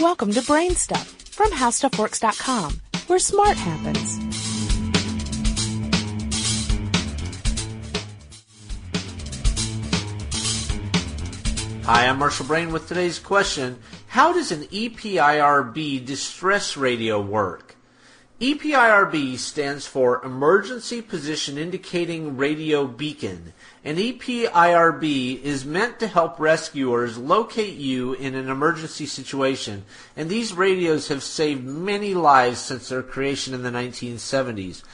Welcome to Brain Stuff from HowStuffWorks.com, where smart happens. Hi, I'm Marshall Brain with today's question. How does an EPIRB distress radio work? EPIRB stands for Emergency Position Indicating Radio Beacon. An EPIRB is meant to help rescuers locate you in an emergency situation, and these radios have saved many lives since their creation in the 1970s.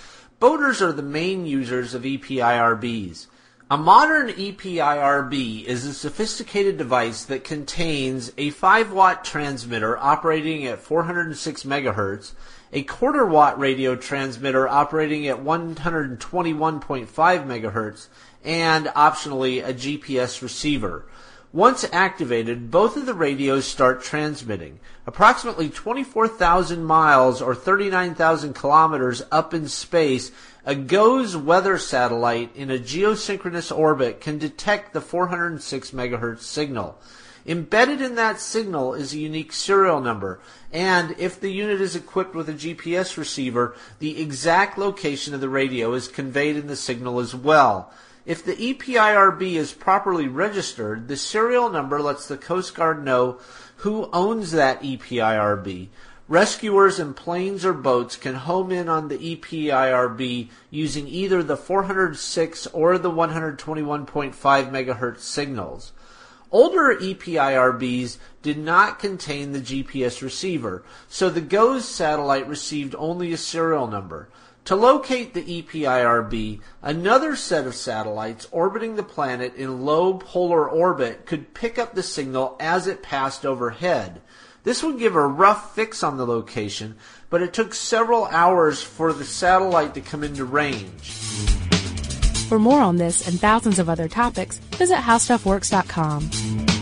Boaters are the main users of EPIRBs. A modern EPIRB is a sophisticated device that contains a 5 watt transmitter operating at 406 megahertz, a quarter watt radio transmitter operating at 121.5 megahertz, and optionally a GPS receiver. Once activated, both of the radios start transmitting. Approximately 24,000 miles or 39,000 kilometers up in space, a GOES weather satellite in a geosynchronous orbit can detect the 406 megahertz signal. Embedded in that signal is a unique serial number, and if the unit is equipped with a GPS receiver, the exact location of the radio is conveyed in the signal as well. If the EPIRB is properly registered, the serial number lets the Coast Guard know who owns that EPIRB. Rescuers in planes or boats can home in on the EPIRB using either the 406 or the 121.5 megahertz signals. Older EPIRBs did not contain the GPS receiver, so the GOES satellite received only a serial number. To locate the EPIRB, another set of satellites orbiting the planet in low polar orbit could pick up the signal as it passed overhead. This would give a rough fix on the location, but it took several hours for the satellite to come into range. For more on this and thousands of other topics, visit HowStuffWorks.com.